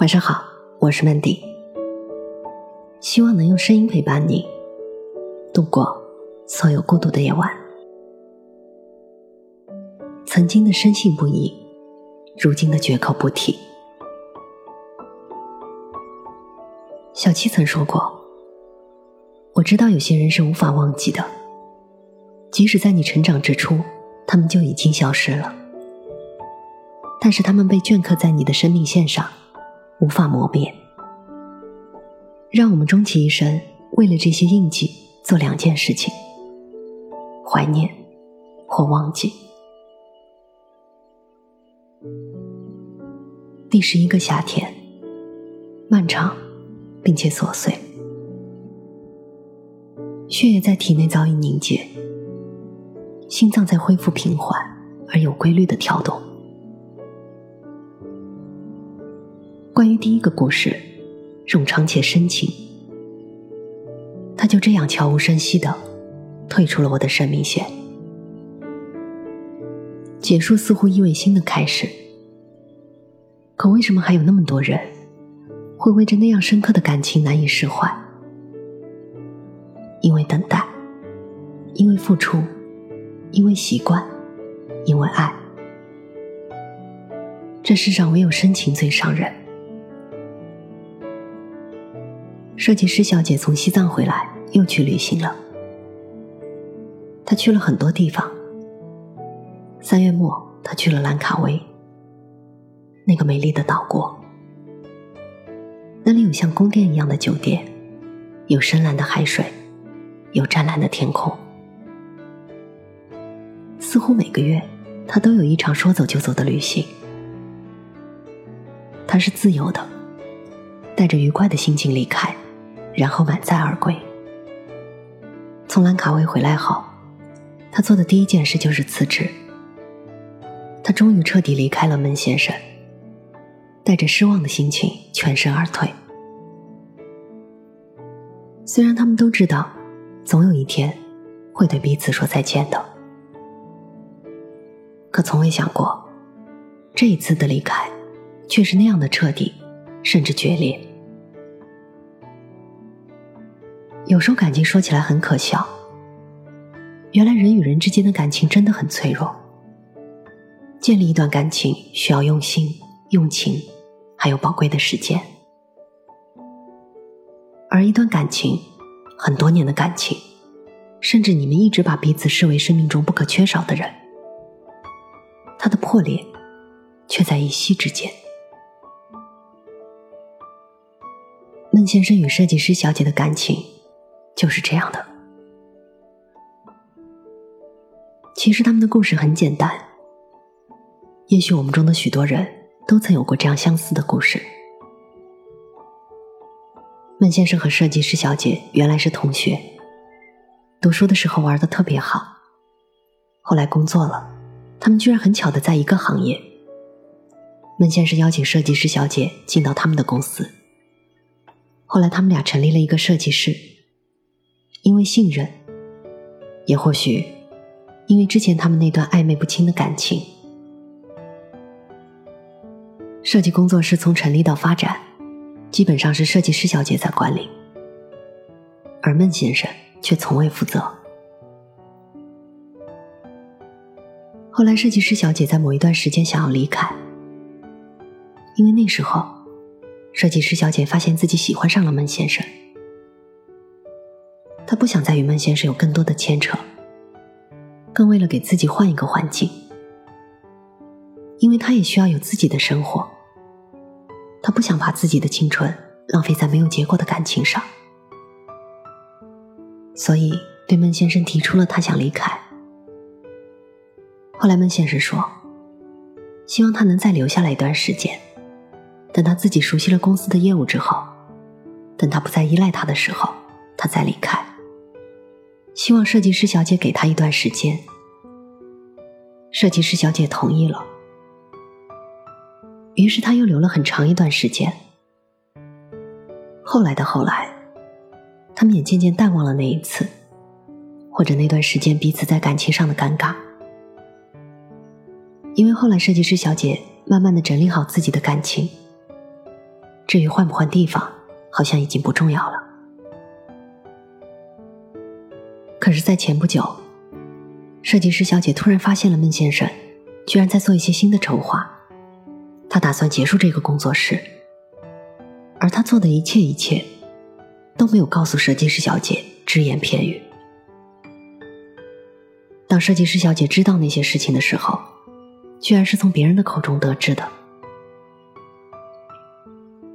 晚上好，我是 Mandy，希望能用声音陪伴你度过所有孤独的夜晚。曾经的深信不疑，如今的绝口不提。小七曾说过：“我知道有些人是无法忘记的，即使在你成长之初，他们就已经消失了，但是他们被镌刻在你的生命线上。”无法磨灭，让我们终其一生为了这些印记做两件事情：怀念或忘记。第十一个夏天，漫长并且琐碎，血液在体内早已凝结，心脏在恢复平缓而有规律的跳动。第一个故事，冗长且深情，他就这样悄无声息的退出了我的生命线。结束似乎意味新的开始，可为什么还有那么多人会为着那样深刻的感情难以释怀？因为等待，因为付出，因为习惯，因为爱。这世上唯有深情最伤人。设计师小姐从西藏回来，又去旅行了。她去了很多地方。三月末，她去了兰卡威，那个美丽的岛国。那里有像宫殿一样的酒店，有深蓝的海水，有湛蓝的天空。似乎每个月，她都有一场说走就走的旅行。她是自由的，带着愉快的心情离开。然后满载而归。从兰卡威回来后，他做的第一件事就是辞职。他终于彻底离开了门先生，带着失望的心情全身而退。虽然他们都知道，总有一天会对彼此说再见的，可从未想过，这一次的离开，却是那样的彻底，甚至决裂。有时候感情说起来很可笑，原来人与人之间的感情真的很脆弱。建立一段感情需要用心、用情，还有宝贵的时间。而一段感情，很多年的感情，甚至你们一直把彼此视为生命中不可缺少的人，它的破裂，却在一夕之间。孟先生与设计师小姐的感情。就是这样的。其实他们的故事很简单。也许我们中的许多人都曾有过这样相似的故事。孟先生和设计师小姐原来是同学，读书的时候玩的特别好。后来工作了，他们居然很巧的在一个行业。孟先生邀请设计师小姐进到他们的公司。后来他们俩成立了一个设计师。因为信任，也或许因为之前他们那段暧昧不清的感情，设计工作室从成立到发展，基本上是设计师小姐在管理，而孟先生却从未负责。后来，设计师小姐在某一段时间想要离开，因为那时候，设计师小姐发现自己喜欢上了孟先生。不想再与孟先生有更多的牵扯，更为了给自己换一个环境，因为他也需要有自己的生活。他不想把自己的青春浪费在没有结果的感情上，所以对孟先生提出了他想离开。后来孟先生说，希望他能再留下来一段时间，等他自己熟悉了公司的业务之后，等他不再依赖他的时候，他再离开。希望设计师小姐给他一段时间。设计师小姐同意了，于是他又留了很长一段时间。后来的后来，他们也渐渐淡忘了那一次，或者那段时间彼此在感情上的尴尬，因为后来设计师小姐慢慢的整理好自己的感情，至于换不换地方，好像已经不重要了。可是，在前不久，设计师小姐突然发现了孟先生居然在做一些新的筹划，他打算结束这个工作室，而他做的一切一切都没有告诉设计师小姐只言片语。当设计师小姐知道那些事情的时候，居然是从别人的口中得知的，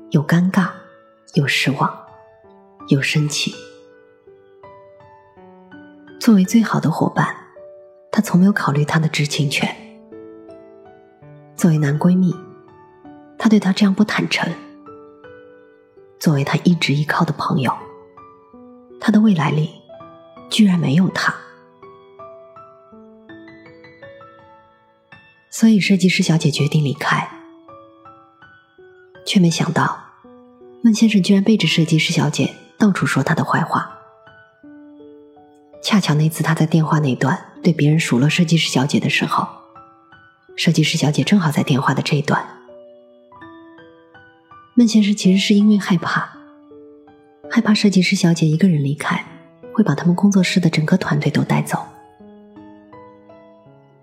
有尴尬，有失望，有生气。作为最好的伙伴，她从没有考虑他的知情权。作为男闺蜜，他对她这样不坦诚；作为他一直依靠的朋友，他的未来里居然没有他。所以，设计师小姐决定离开，却没想到，孟先生居然背着设计师小姐到处说她的坏话。恰巧那次他在电话那段对别人数落设计师小姐的时候，设计师小姐正好在电话的这一段。孟先生其实是因为害怕，害怕设计师小姐一个人离开，会把他们工作室的整个团队都带走。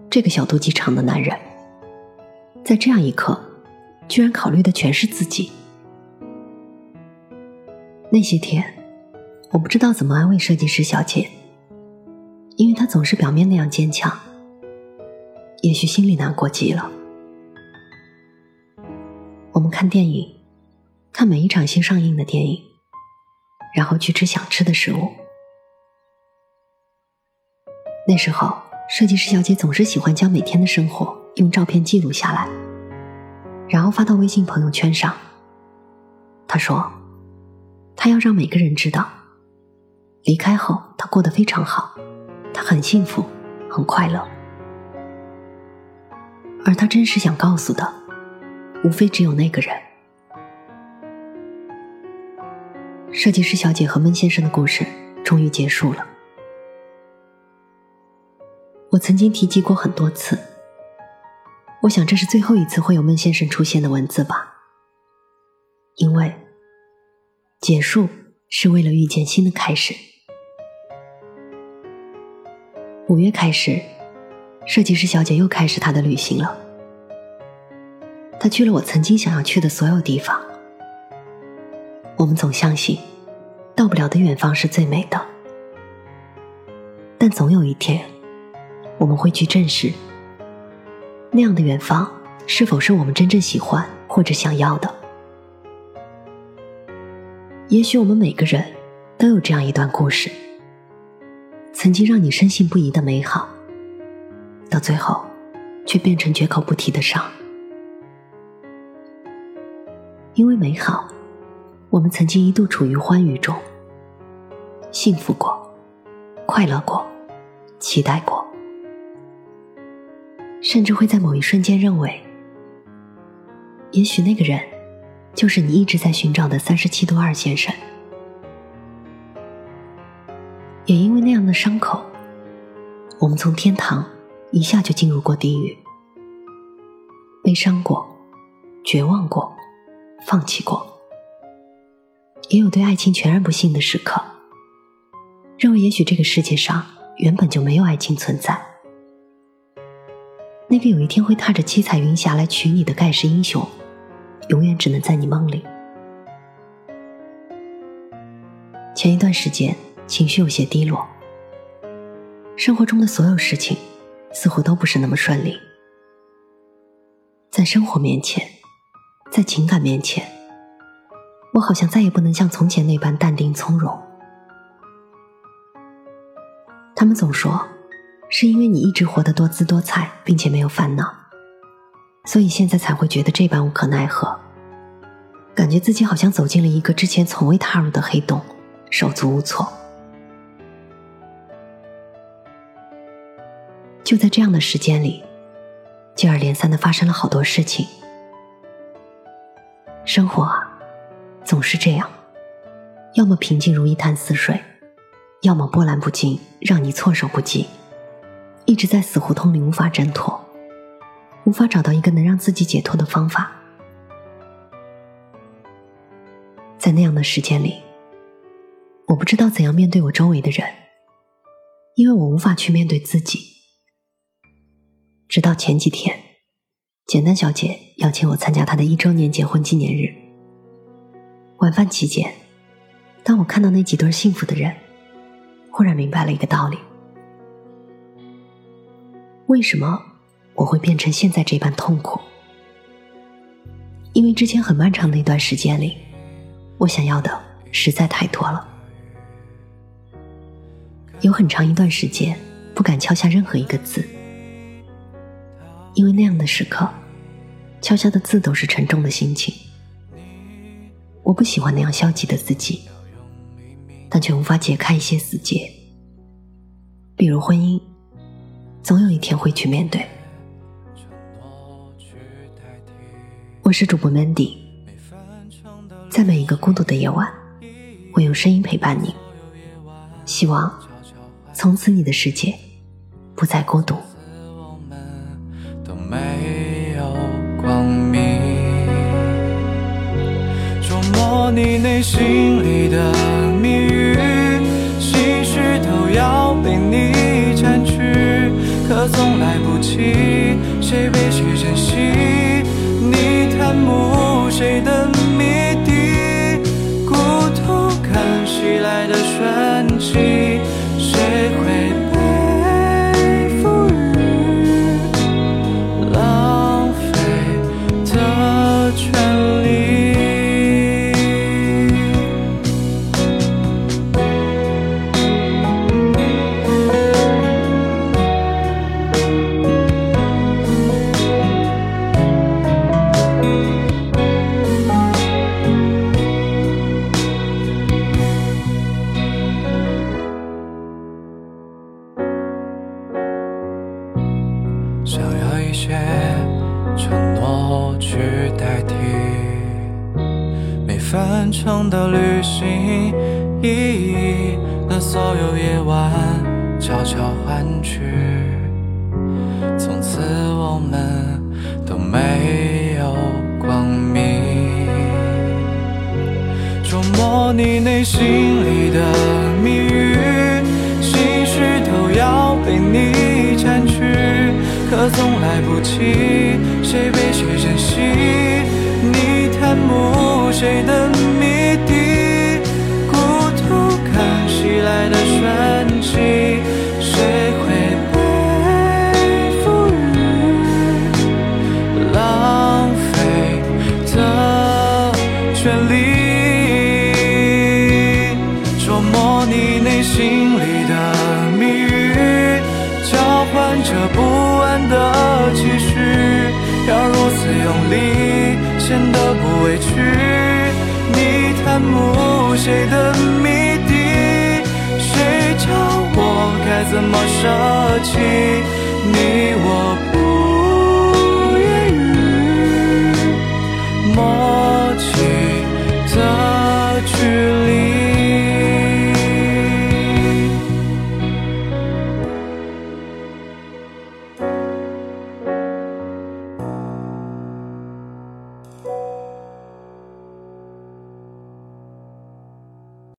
这个小肚鸡肠的男人，在这样一刻，居然考虑的全是自己。那些天，我不知道怎么安慰设计师小姐。因为他总是表面那样坚强，也许心里难过极了。我们看电影，看每一场新上映的电影，然后去吃想吃的食物。那时候，设计师小姐总是喜欢将每天的生活用照片记录下来，然后发到微信朋友圈上。她说：“她要让每个人知道，离开后她过得非常好。”他很幸福，很快乐，而他真实想告诉的，无非只有那个人。设计师小姐和闷先生的故事终于结束了。我曾经提及过很多次，我想这是最后一次会有闷先生出现的文字吧，因为结束是为了遇见新的开始。五月开始，设计师小姐又开始她的旅行了。她去了我曾经想要去的所有地方。我们总相信，到不了的远方是最美的，但总有一天，我们会去证实那样的远方是否是我们真正喜欢或者想要的。也许我们每个人都有这样一段故事。曾经让你深信不疑的美好，到最后却变成绝口不提的伤。因为美好，我们曾经一度处于欢愉中，幸福过，快乐过，期待过，甚至会在某一瞬间认为，也许那个人就是你一直在寻找的三十七度二先生。的伤口，我们从天堂一下就进入过地狱，悲伤过，绝望过，放弃过，也有对爱情全然不信的时刻，认为也许这个世界上原本就没有爱情存在。那个有一天会踏着七彩云霞来娶你的盖世英雄，永远只能在你梦里。前一段时间。情绪有些低落，生活中的所有事情似乎都不是那么顺利。在生活面前，在情感面前，我好像再也不能像从前那般淡定从容。他们总说，是因为你一直活得多姿多彩，并且没有烦恼，所以现在才会觉得这般无可奈何，感觉自己好像走进了一个之前从未踏入的黑洞，手足无措。就在这样的时间里，接二连三的发生了好多事情。生活啊，总是这样，要么平静如一潭死水，要么波澜不惊，让你措手不及，一直在死胡同里无法挣脱，无法找到一个能让自己解脱的方法。在那样的时间里，我不知道怎样面对我周围的人，因为我无法去面对自己。直到前几天，简单小姐邀请我参加她的一周年结婚纪念日。晚饭期间，当我看到那几对幸福的人，忽然明白了一个道理：为什么我会变成现在这般痛苦？因为之前很漫长的一段时间里，我想要的实在太多了。有很长一段时间不敢敲下任何一个字，因为那样的时刻，敲下的字都是沉重的心情。我不喜欢那样消极的自己，但却无法解开一些死结，比如婚姻，总有一天会去面对。我是主播 Mandy，在每一个孤独的夜晚，我用声音陪伴你。希望从此你的世界不再孤独。你内心里的谜语，心事都要被你占据，可总来不及，谁被谁珍惜？你贪慕谁的谜底？孤独看袭来的瞬息，漫长的旅行，意义那所有夜晚悄悄换取，从此我们都没有光明。琢磨你内心里的谜语，心绪都要被你占据，总来不及，谁被谁珍惜？你贪慕谁的谜底？孤独看袭来的传奇。委屈，你探慕谁的谜底？谁教我该怎么舍弃你我？